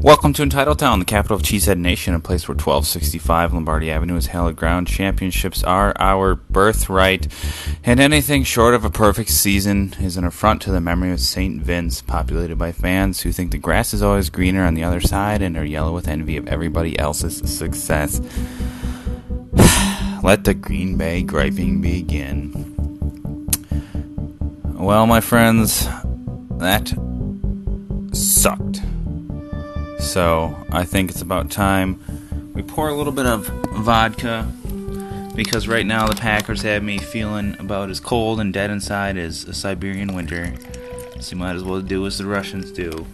Welcome to Entitletown, the capital of Cheesehead Nation, a place where 1265 Lombardi Avenue is hallowed ground. Championships are our birthright, and anything short of a perfect season is an affront to the memory of St. Vince, populated by fans who think the grass is always greener on the other side and are yellow with envy of everybody else's success. Let the Green Bay griping begin. Well, my friends, that sucked. So I think it's about time we pour a little bit of vodka because right now the Packers have me feeling about as cold and dead inside as a Siberian winter. So you might as well do as the Russians do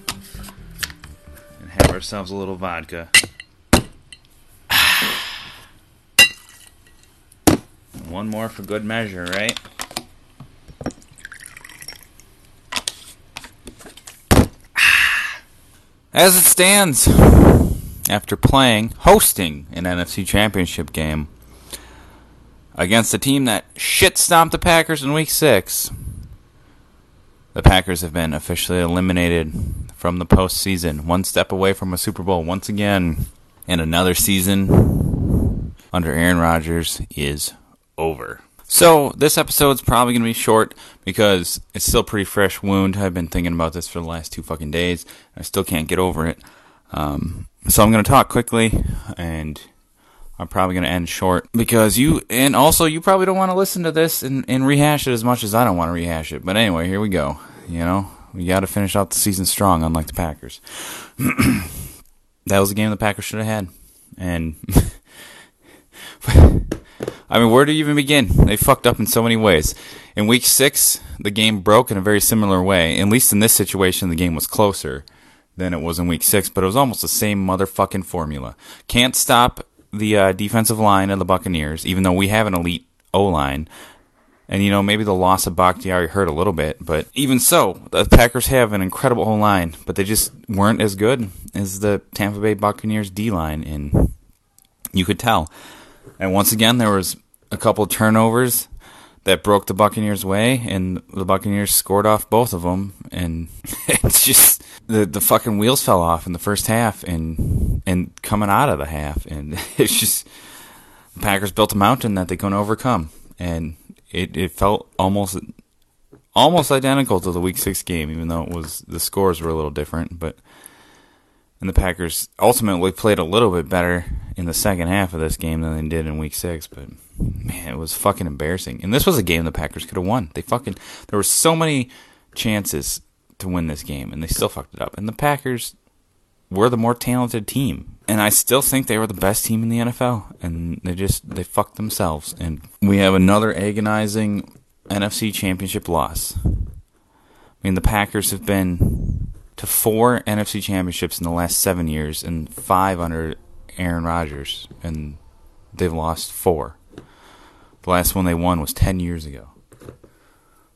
and have ourselves a little vodka. One more for good measure, right? As it stands, after playing, hosting an NFC Championship game against a team that shit stomped the Packers in Week 6, the Packers have been officially eliminated from the postseason, one step away from a Super Bowl once again. And another season under Aaron Rodgers is over. So this episode's probably gonna be short because it's still a pretty fresh wound. I've been thinking about this for the last two fucking days. I still can't get over it. Um, so I'm gonna talk quickly, and I'm probably gonna end short because you and also you probably don't want to listen to this and, and rehash it as much as I don't want to rehash it. But anyway, here we go. You know, we got to finish out the season strong, unlike the Packers. that was a game the Packers should have had, and. I mean, where do you even begin? They fucked up in so many ways. In week six, the game broke in a very similar way. At least in this situation, the game was closer than it was in week six, but it was almost the same motherfucking formula. Can't stop the uh, defensive line of the Buccaneers, even though we have an elite O line. And you know, maybe the loss of Bakhtiari hurt a little bit, but even so, the Packers have an incredible O line, but they just weren't as good as the Tampa Bay Buccaneers D line, and you could tell. And once again, there was a couple turnovers that broke the Buccaneers' way, and the Buccaneers scored off both of them. And it's just the the fucking wheels fell off in the first half, and and coming out of the half, and it's just the Packers built a mountain that they couldn't overcome, and it it felt almost almost identical to the Week Six game, even though it was the scores were a little different, but and the Packers ultimately played a little bit better in the second half of this game than they did in Week Six. But man, it was fucking embarrassing. And this was a game the Packers could have won. They fucking there were so many chances to win this game, and they still fucked it up. And the Packers were the more talented team, and I still think they were the best team in the NFL. And they just they fucked themselves. And we have another agonizing NFC Championship loss. I mean, the Packers have been to four NFC championships in the last seven years and five under Aaron Rodgers, and they've lost four. The last one they won was 10 years ago.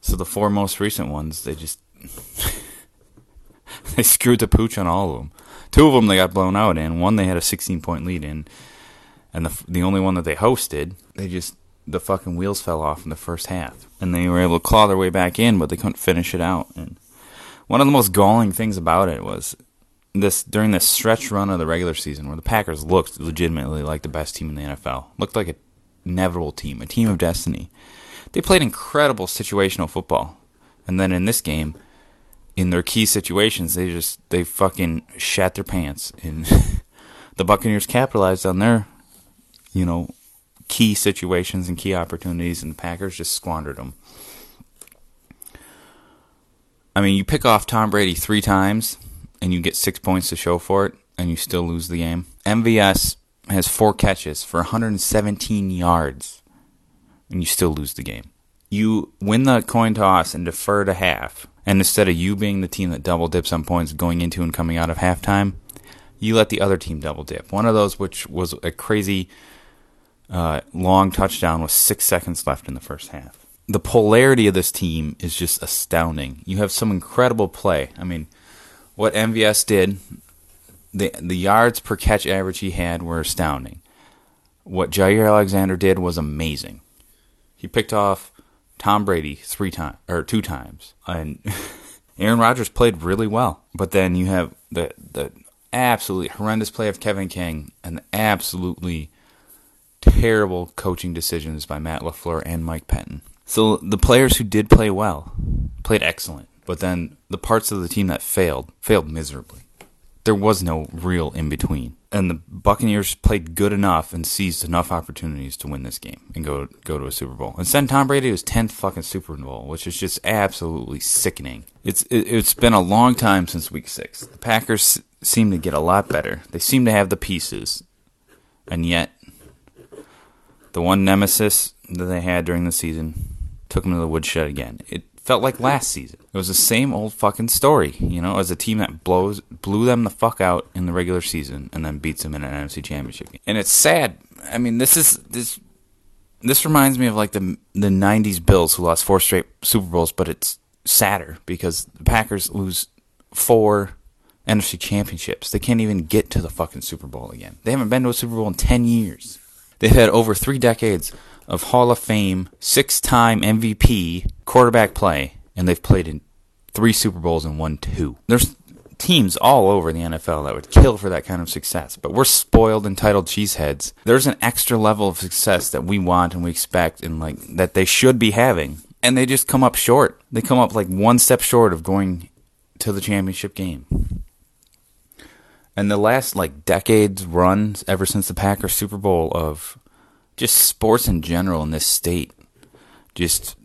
So the four most recent ones, they just. they screwed the pooch on all of them. Two of them they got blown out in. One they had a 16 point lead in. And the, the only one that they hosted, they just. The fucking wheels fell off in the first half. And they were able to claw their way back in, but they couldn't finish it out. And one of the most galling things about it was this during this stretch run of the regular season where the Packers looked legitimately like the best team in the NFL, looked like an inevitable team, a team of destiny. They played incredible situational football, and then in this game, in their key situations, they just they fucking shat their pants, and the Buccaneers capitalized on their, you know, key situations and key opportunities, and the Packers just squandered them. I mean, you pick off Tom Brady three times and you get six points to show for it, and you still lose the game. MVS has four catches for 117 yards, and you still lose the game. You win the coin toss and defer to half, and instead of you being the team that double dips on points going into and coming out of halftime, you let the other team double dip. One of those, which was a crazy uh, long touchdown, with six seconds left in the first half the polarity of this team is just astounding. You have some incredible play. I mean, what MVS did, the the yards per catch average he had were astounding. What Jaire Alexander did was amazing. He picked off Tom Brady three times or two times, and Aaron Rodgers played really well. But then you have the the absolutely horrendous play of Kevin King and the absolutely terrible coaching decisions by Matt LaFleur and Mike Pettine. So the players who did play well played excellent, but then the parts of the team that failed failed miserably. There was no real in between. And the Buccaneers played good enough and seized enough opportunities to win this game and go go to a Super Bowl. And send Tom Brady to his tenth fucking Super Bowl, which is just absolutely sickening. It's it, it's been a long time since Week Six. The Packers seem to get a lot better. They seem to have the pieces, and yet the one nemesis that they had during the season took them to the woodshed again. It felt like last season. It was the same old fucking story, you know, as a team that blows blew them the fuck out in the regular season and then beats them in an NFC championship game. And it's sad. I mean, this is this this reminds me of like the the 90s Bills who lost four straight Super Bowls, but it's sadder because the Packers lose four NFC championships. They can't even get to the fucking Super Bowl again. They haven't been to a Super Bowl in 10 years. They've had over 3 decades of Hall of Fame, six time MVP quarterback play, and they've played in three Super Bowls and won two. There's teams all over the NFL that would kill for that kind of success, but we're spoiled, entitled cheeseheads. There's an extra level of success that we want and we expect, and like that they should be having, and they just come up short. They come up like one step short of going to the championship game. And the last like decades runs ever since the Packers Super Bowl of just sports in general in this state. Just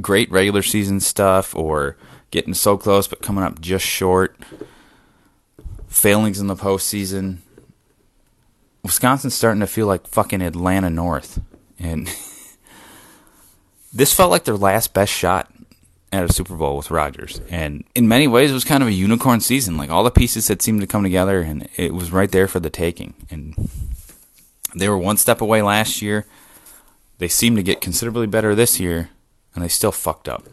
great regular season stuff or getting so close but coming up just short. Failings in the postseason. Wisconsin's starting to feel like fucking Atlanta North. And this felt like their last best shot at a Super Bowl with Rodgers. And in many ways, it was kind of a unicorn season. Like all the pieces had seemed to come together, and it was right there for the taking. And they were one step away last year. They seem to get considerably better this year, and they still fucked up.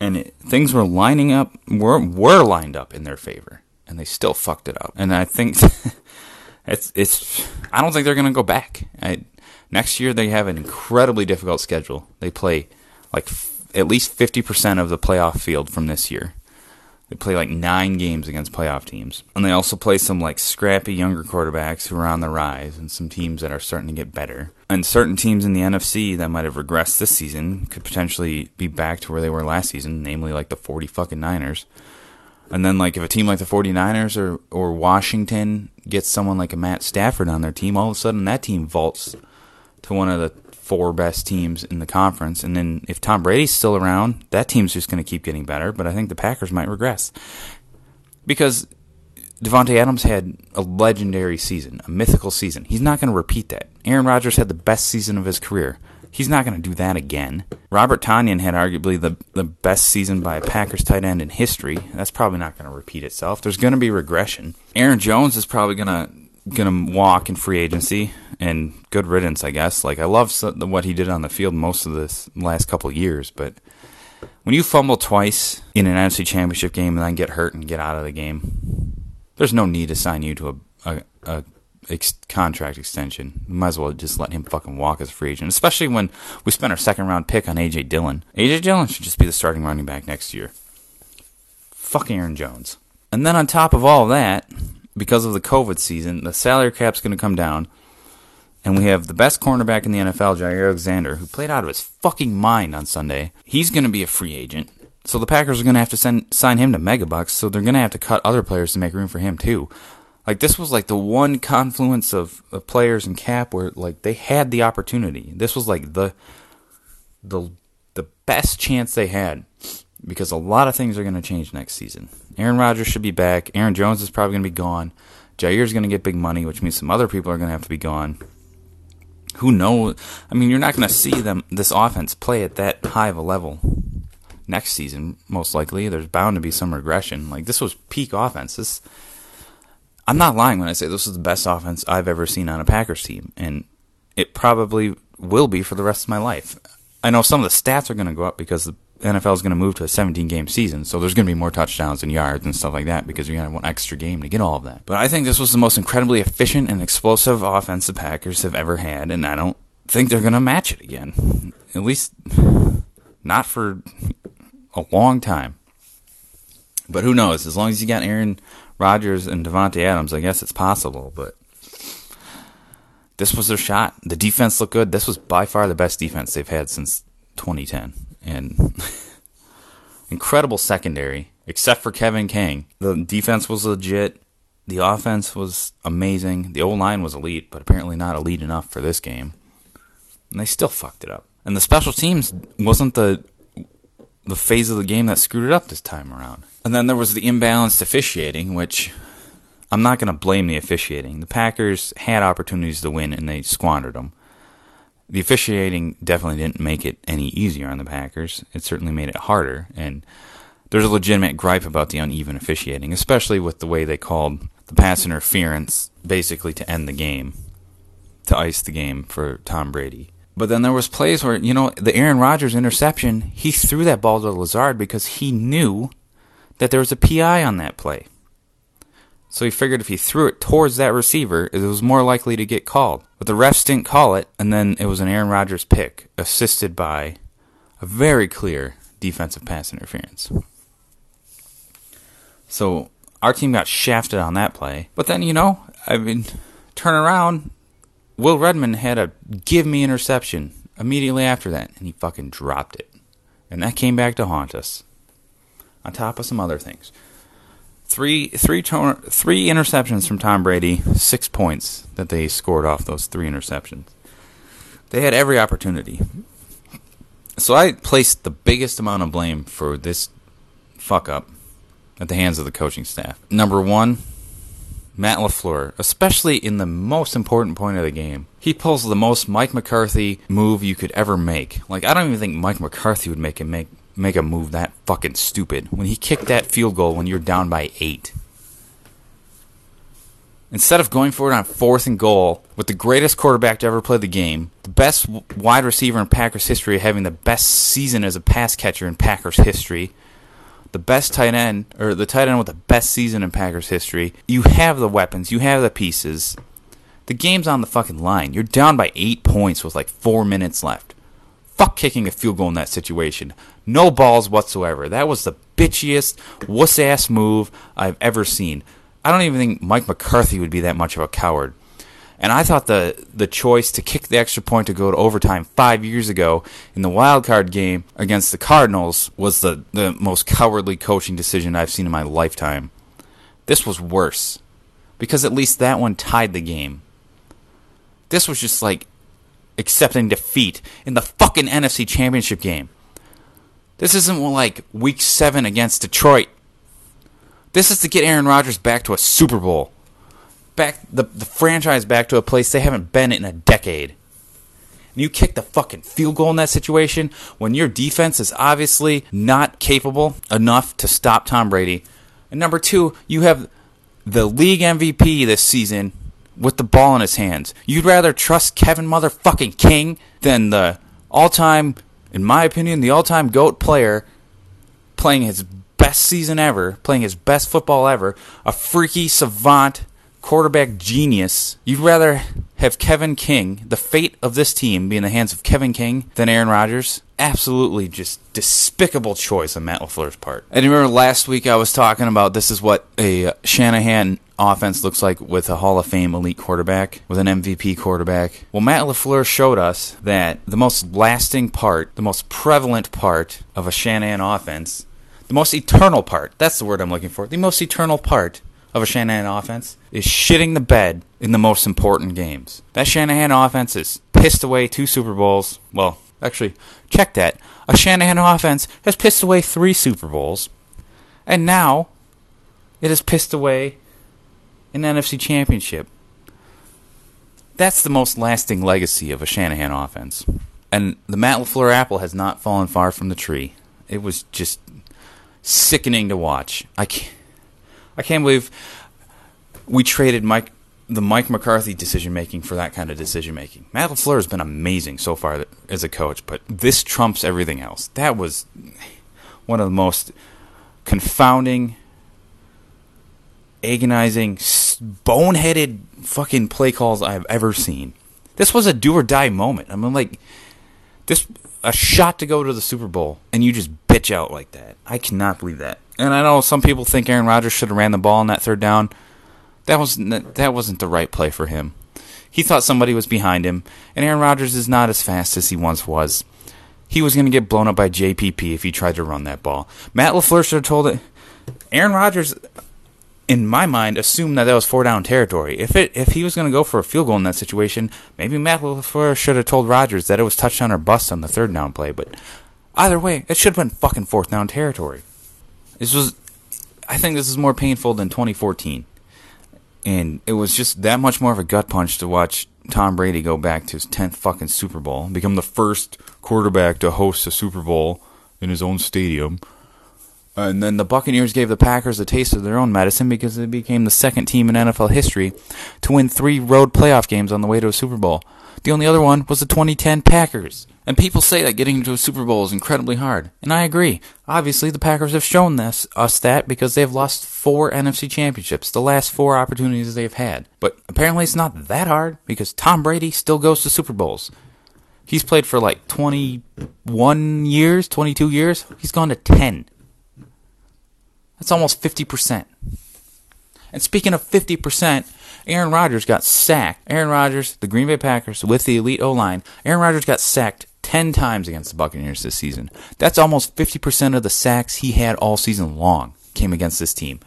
And it, things were lining up, were were lined up in their favor, and they still fucked it up. And I think it's it's. I don't think they're gonna go back. I, next year they have an incredibly difficult schedule. They play like f- at least fifty percent of the playoff field from this year. They play like nine games against playoff teams. And they also play some like scrappy younger quarterbacks who are on the rise and some teams that are starting to get better. And certain teams in the NFC that might have regressed this season could potentially be back to where they were last season, namely like the 40 fucking Niners. And then like if a team like the 49ers or or Washington gets someone like a Matt Stafford on their team, all of a sudden that team vaults to one of the four best teams in the conference. And then if Tom Brady's still around, that team's just going to keep getting better. But I think the Packers might regress because Davante Adams had a legendary season, a mythical season. He's not going to repeat that. Aaron Rodgers had the best season of his career. He's not going to do that again. Robert Tonyan had arguably the, the best season by a Packers tight end in history. That's probably not going to repeat itself. There's going to be regression. Aaron Jones is probably going to going to walk in free agency and good riddance, I guess. Like I love what he did on the field most of this last couple years, but when you fumble twice in an NFC Championship game and then get hurt and get out of the game, there's no need to sign you to a, a, a ex- contract extension. Might as well just let him fucking walk as a free agent, especially when we spent our second round pick on AJ Dillon. AJ Dillon should just be the starting running back next year. Fuck Aaron Jones. And then on top of all that, because of the COVID season, the salary cap's going to come down. And we have the best cornerback in the NFL, Jaire Alexander, who played out of his fucking mind on Sunday. He's going to be a free agent. So the Packers are going to have to send, sign him to megabucks, so they're going to have to cut other players to make room for him too. Like this was like the one confluence of, of players and cap where like they had the opportunity. This was like the the the best chance they had because a lot of things are going to change next season. Aaron Rodgers should be back. Aaron Jones is probably going to be gone. Jaire's going to get big money, which means some other people are going to have to be gone. Who knows? I mean, you're not going to see them this offense play at that high of a level next season. Most likely, there's bound to be some regression. Like this was peak offense. This, I'm not lying when I say this was the best offense I've ever seen on a Packers team, and it probably will be for the rest of my life. I know some of the stats are going to go up because the NFL is going to move to a 17 game season, so there's going to be more touchdowns and yards and stuff like that because you're going to have one extra game to get all of that. But I think this was the most incredibly efficient and explosive offense the Packers have ever had, and I don't think they're going to match it again. At least not for a long time. But who knows? As long as you got Aaron Rodgers and Davante Adams, I guess it's possible. But this was their shot. The defense looked good. This was by far the best defense they've had since 2010, and incredible secondary, except for Kevin King. The defense was legit. The offense was amazing. The O line was elite, but apparently not elite enough for this game. And they still fucked it up. And the special teams wasn't the the phase of the game that screwed it up this time around. And then there was the imbalanced officiating, which I'm not going to blame the officiating. The Packers had opportunities to win and they squandered them. The officiating definitely didn't make it any easier on the Packers. It certainly made it harder. And there's a legitimate gripe about the uneven officiating, especially with the way they called the pass interference basically to end the game, to ice the game for Tom Brady. But then there was plays where, you know, the Aaron Rodgers interception, he threw that ball to Lazard because he knew that there was a PI on that play. So he figured if he threw it towards that receiver, it was more likely to get called. But the refs didn't call it, and then it was an Aaron Rodgers pick, assisted by a very clear defensive pass interference. So our team got shafted on that play. But then, you know, I mean, turn around, Will Redmond had a give me interception immediately after that, and he fucking dropped it. And that came back to haunt us. On top of some other things. Three, three, three interceptions from Tom Brady, six points that they scored off those three interceptions. They had every opportunity. So I placed the biggest amount of blame for this fuck up at the hands of the coaching staff. Number one, Matt LaFleur, especially in the most important point of the game. He pulls the most Mike McCarthy move you could ever make. Like I don't even think Mike McCarthy would make a make make a move that fucking stupid. When he kicked that field goal when you're down by 8. Instead of going for it on fourth and goal with the greatest quarterback to ever play the game, the best wide receiver in Packers history, having the best season as a pass catcher in Packers history, the best tight end, or the tight end with the best season in Packers history. You have the weapons, you have the pieces. The game's on the fucking line. You're down by eight points with like four minutes left. Fuck kicking a field goal in that situation. No balls whatsoever. That was the bitchiest, wuss ass move I've ever seen. I don't even think Mike McCarthy would be that much of a coward. And I thought the the choice to kick the extra point to go to overtime five years ago in the wild card game against the Cardinals was the, the most cowardly coaching decision I've seen in my lifetime. This was worse. Because at least that one tied the game. This was just like accepting defeat in the fucking NFC championship game. This isn't like week seven against Detroit. This is to get Aaron Rodgers back to a Super Bowl back the, the franchise back to a place they haven't been in a decade. And you kick the fucking field goal in that situation when your defense is obviously not capable enough to stop Tom Brady. And number two, you have the league MVP this season with the ball in his hands. You'd rather trust Kevin motherfucking King than the all time, in my opinion, the all time GOAT player playing his best season ever, playing his best football ever, a freaky savant quarterback genius. You'd rather have Kevin King, the fate of this team, be in the hands of Kevin King than Aaron Rodgers? Absolutely just despicable choice on Matt LaFleur's part. And remember last week I was talking about this is what a Shanahan offense looks like with a Hall of Fame elite quarterback, with an MVP quarterback. Well, Matt LaFleur showed us that the most lasting part, the most prevalent part of a Shanahan offense, the most eternal part, that's the word I'm looking for, the most eternal part of a Shanahan offense is shitting the bed in the most important games. That Shanahan offense has pissed away two Super Bowls. Well, actually, check that. A Shanahan offense has pissed away three Super Bowls, and now it has pissed away an NFC Championship. That's the most lasting legacy of a Shanahan offense. And the Matt LaFleur apple has not fallen far from the tree. It was just sickening to watch. I can't I can't believe we traded Mike the Mike McCarthy decision making for that kind of decision making. Matt LaFleur has been amazing so far as a coach, but this trumps everything else. That was one of the most confounding, agonizing, boneheaded fucking play calls I've ever seen. This was a do or die moment. I mean, like this a shot to go to the Super Bowl, and you just bitch out like that. I cannot believe that. And I know some people think Aaron Rodgers should have ran the ball on that third down. That was that wasn't the right play for him. He thought somebody was behind him, and Aaron Rodgers is not as fast as he once was. He was going to get blown up by JPP if he tried to run that ball. Matt LaFleur should have told it. Aaron Rodgers, in my mind, assumed that that was four down territory. If it if he was going to go for a field goal in that situation, maybe Matt LaFleur should have told Rodgers that it was touchdown or bust on the third down play. But either way, it should have been fucking fourth down territory. This was, I think, this is more painful than 2014 and it was just that much more of a gut punch to watch Tom Brady go back to his 10th fucking Super Bowl, become the first quarterback to host a Super Bowl in his own stadium. And then the Buccaneers gave the Packers a taste of their own medicine because they became the second team in NFL history to win three road playoff games on the way to a Super Bowl. The only other one was the 2010 Packers. And people say that getting into a Super Bowl is incredibly hard. And I agree. Obviously, the Packers have shown this, us that because they've lost four NFC championships, the last four opportunities they've had. But apparently it's not that hard because Tom Brady still goes to Super Bowls. He's played for like 21 years, 22 years. He's gone to 10. That's almost 50%. And speaking of 50%, Aaron Rodgers got sacked. Aaron Rodgers, the Green Bay Packers, with the elite O line, Aaron Rodgers got sacked 10 times against the Buccaneers this season. That's almost 50% of the sacks he had all season long came against this team.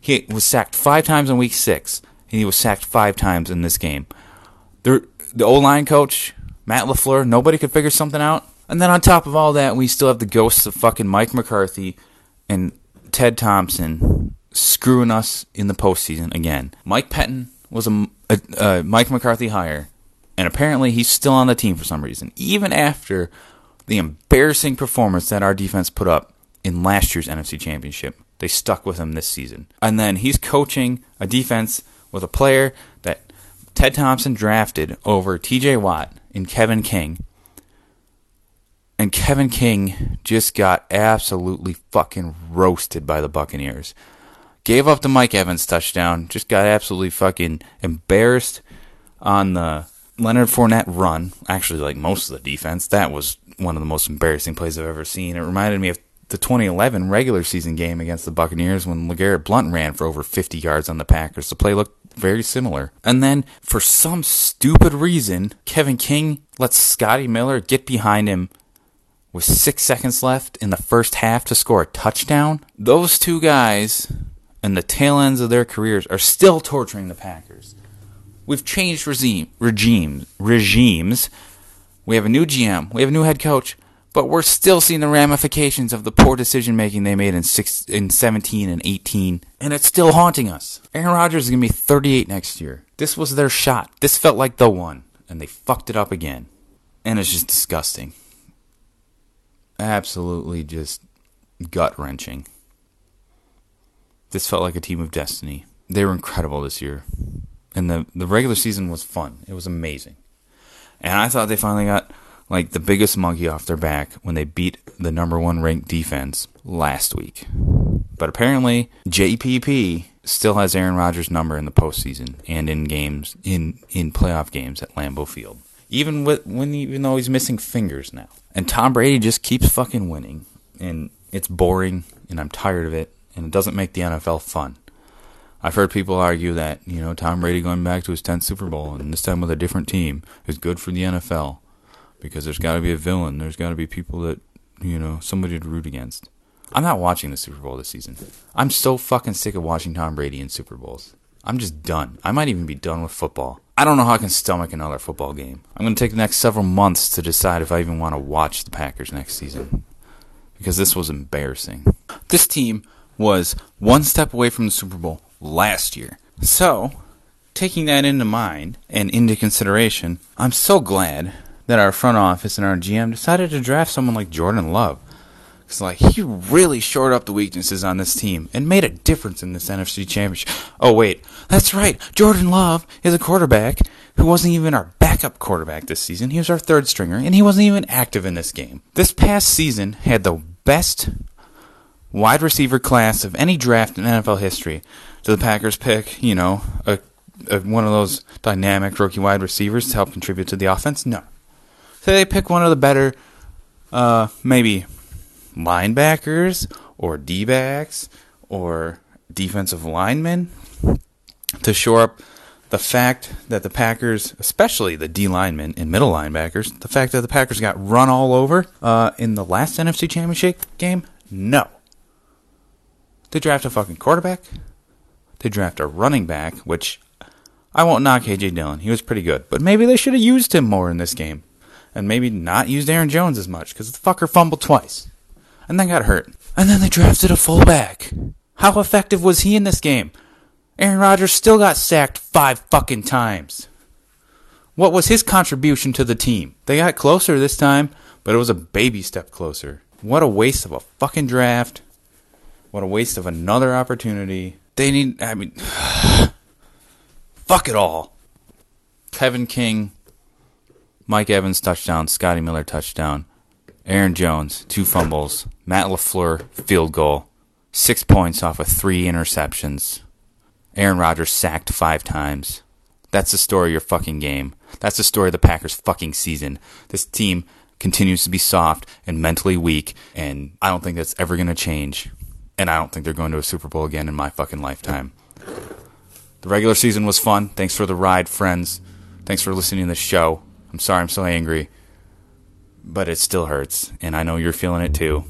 He was sacked five times in week six, and he was sacked five times in this game. The, the O line coach, Matt LaFleur, nobody could figure something out. And then on top of all that, we still have the ghosts of fucking Mike McCarthy and Ted Thompson screwing us in the postseason again. Mike Pettine was a, a, a Mike McCarthy hire and apparently he's still on the team for some reason, even after the embarrassing performance that our defense put up in last year's NFC Championship. They stuck with him this season. And then he's coaching a defense with a player that Ted Thompson drafted over TJ Watt and Kevin King. And Kevin King just got absolutely fucking roasted by the Buccaneers. Gave up the Mike Evans touchdown, just got absolutely fucking embarrassed on the Leonard Fournette run, actually like most of the defense, that was one of the most embarrassing plays I've ever seen. It reminded me of the 2011 regular season game against the Buccaneers when LeGarrette Blunt ran for over 50 yards on the Packers. The play looked very similar. And then, for some stupid reason, Kevin King lets Scotty Miller get behind him with six seconds left in the first half to score a touchdown. Those two guys, and the tail ends of their careers, are still torturing the Packers. We've changed regime, regime, regimes. We have a new GM. We have a new head coach. But we're still seeing the ramifications of the poor decision making they made in six, in 17 and 18, and it's still haunting us. Aaron Rodgers is gonna be 38 next year. This was their shot. This felt like the one, and they fucked it up again, and it's just disgusting. Absolutely, just gut wrenching. This felt like a team of destiny. They were incredible this year and the the regular season was fun. It was amazing, and I thought they finally got like the biggest monkey off their back when they beat the number one ranked defense last week. But apparently, JPP still has Aaron Rodgers' number in the postseason and in games in in playoff games at Lambeau Field. Even with when even though he's missing fingers now, and Tom Brady just keeps fucking winning, and it's boring, and I'm tired of it, and it doesn't make the NFL fun. I've heard people argue that, you know, Tom Brady going back to his 10th Super Bowl and this time with a different team is good for the NFL because there's got to be a villain. There's got to be people that, you know, somebody to root against. I'm not watching the Super Bowl this season. I'm so fucking sick of watching Tom Brady in Super Bowls. I'm just done. I might even be done with football. I don't know how I can stomach another football game. I'm going to take the next several months to decide if I even want to watch the Packers next season because this was embarrassing. This team was one step away from the Super Bowl last year. So, taking that into mind and into consideration, I'm so glad that our front office and our GM decided to draft someone like Jordan Love. Because, like, he really shored up the weaknesses on this team and made a difference in this NFC Championship. Oh, wait, that's right. Jordan Love is a quarterback who wasn't even our backup quarterback this season. He was our third stringer, and he wasn't even active in this game. This past season had the best wide receiver class of any draft in NFL history. Do the Packers pick, you know, a, a, one of those dynamic rookie wide receivers to help contribute to the offense? No. So they pick one of the better, uh, maybe linebackers or D backs or defensive linemen to shore up the fact that the Packers, especially the D linemen and middle linebackers, the fact that the Packers got run all over uh, in the last NFC Championship game? No. They draft a fucking quarterback. They draft a running back, which I won't knock AJ Dillon. He was pretty good. But maybe they should have used him more in this game. And maybe not used Aaron Jones as much, because the fucker fumbled twice. And then got hurt. And then they drafted a fullback. How effective was he in this game? Aaron Rodgers still got sacked five fucking times. What was his contribution to the team? They got closer this time, but it was a baby step closer. What a waste of a fucking draft. What a waste of another opportunity. They need, I mean, fuck it all. Kevin King, Mike Evans touchdown, Scotty Miller touchdown, Aaron Jones, two fumbles, Matt LaFleur, field goal, six points off of three interceptions. Aaron Rodgers sacked five times. That's the story of your fucking game. That's the story of the Packers' fucking season. This team continues to be soft and mentally weak, and I don't think that's ever going to change. And I don't think they're going to a Super Bowl again in my fucking lifetime. The regular season was fun. Thanks for the ride, friends. Thanks for listening to the show. I'm sorry I'm so angry, but it still hurts, and I know you're feeling it too.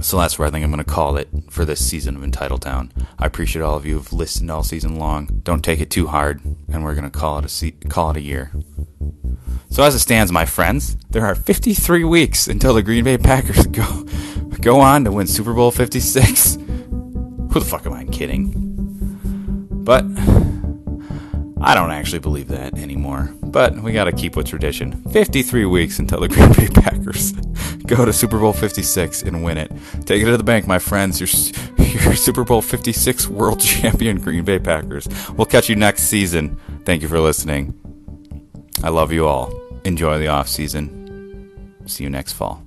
So that's where I think I'm going to call it for this season of Entitletown. I appreciate all of you who've listened all season long. Don't take it too hard, and we're going to call it a se- call it a year. So as it stands, my friends, there are 53 weeks until the Green Bay Packers go go on to win Super Bowl 56. Who the fuck am I kidding? But I don't actually believe that anymore. But we got to keep with tradition. 53 weeks until the Green Bay Packers go to Super Bowl 56 and win it. Take it to the bank, my friends. You're, you're Super Bowl 56 world champion Green Bay Packers. We'll catch you next season. Thank you for listening. I love you all. Enjoy the off season. See you next fall.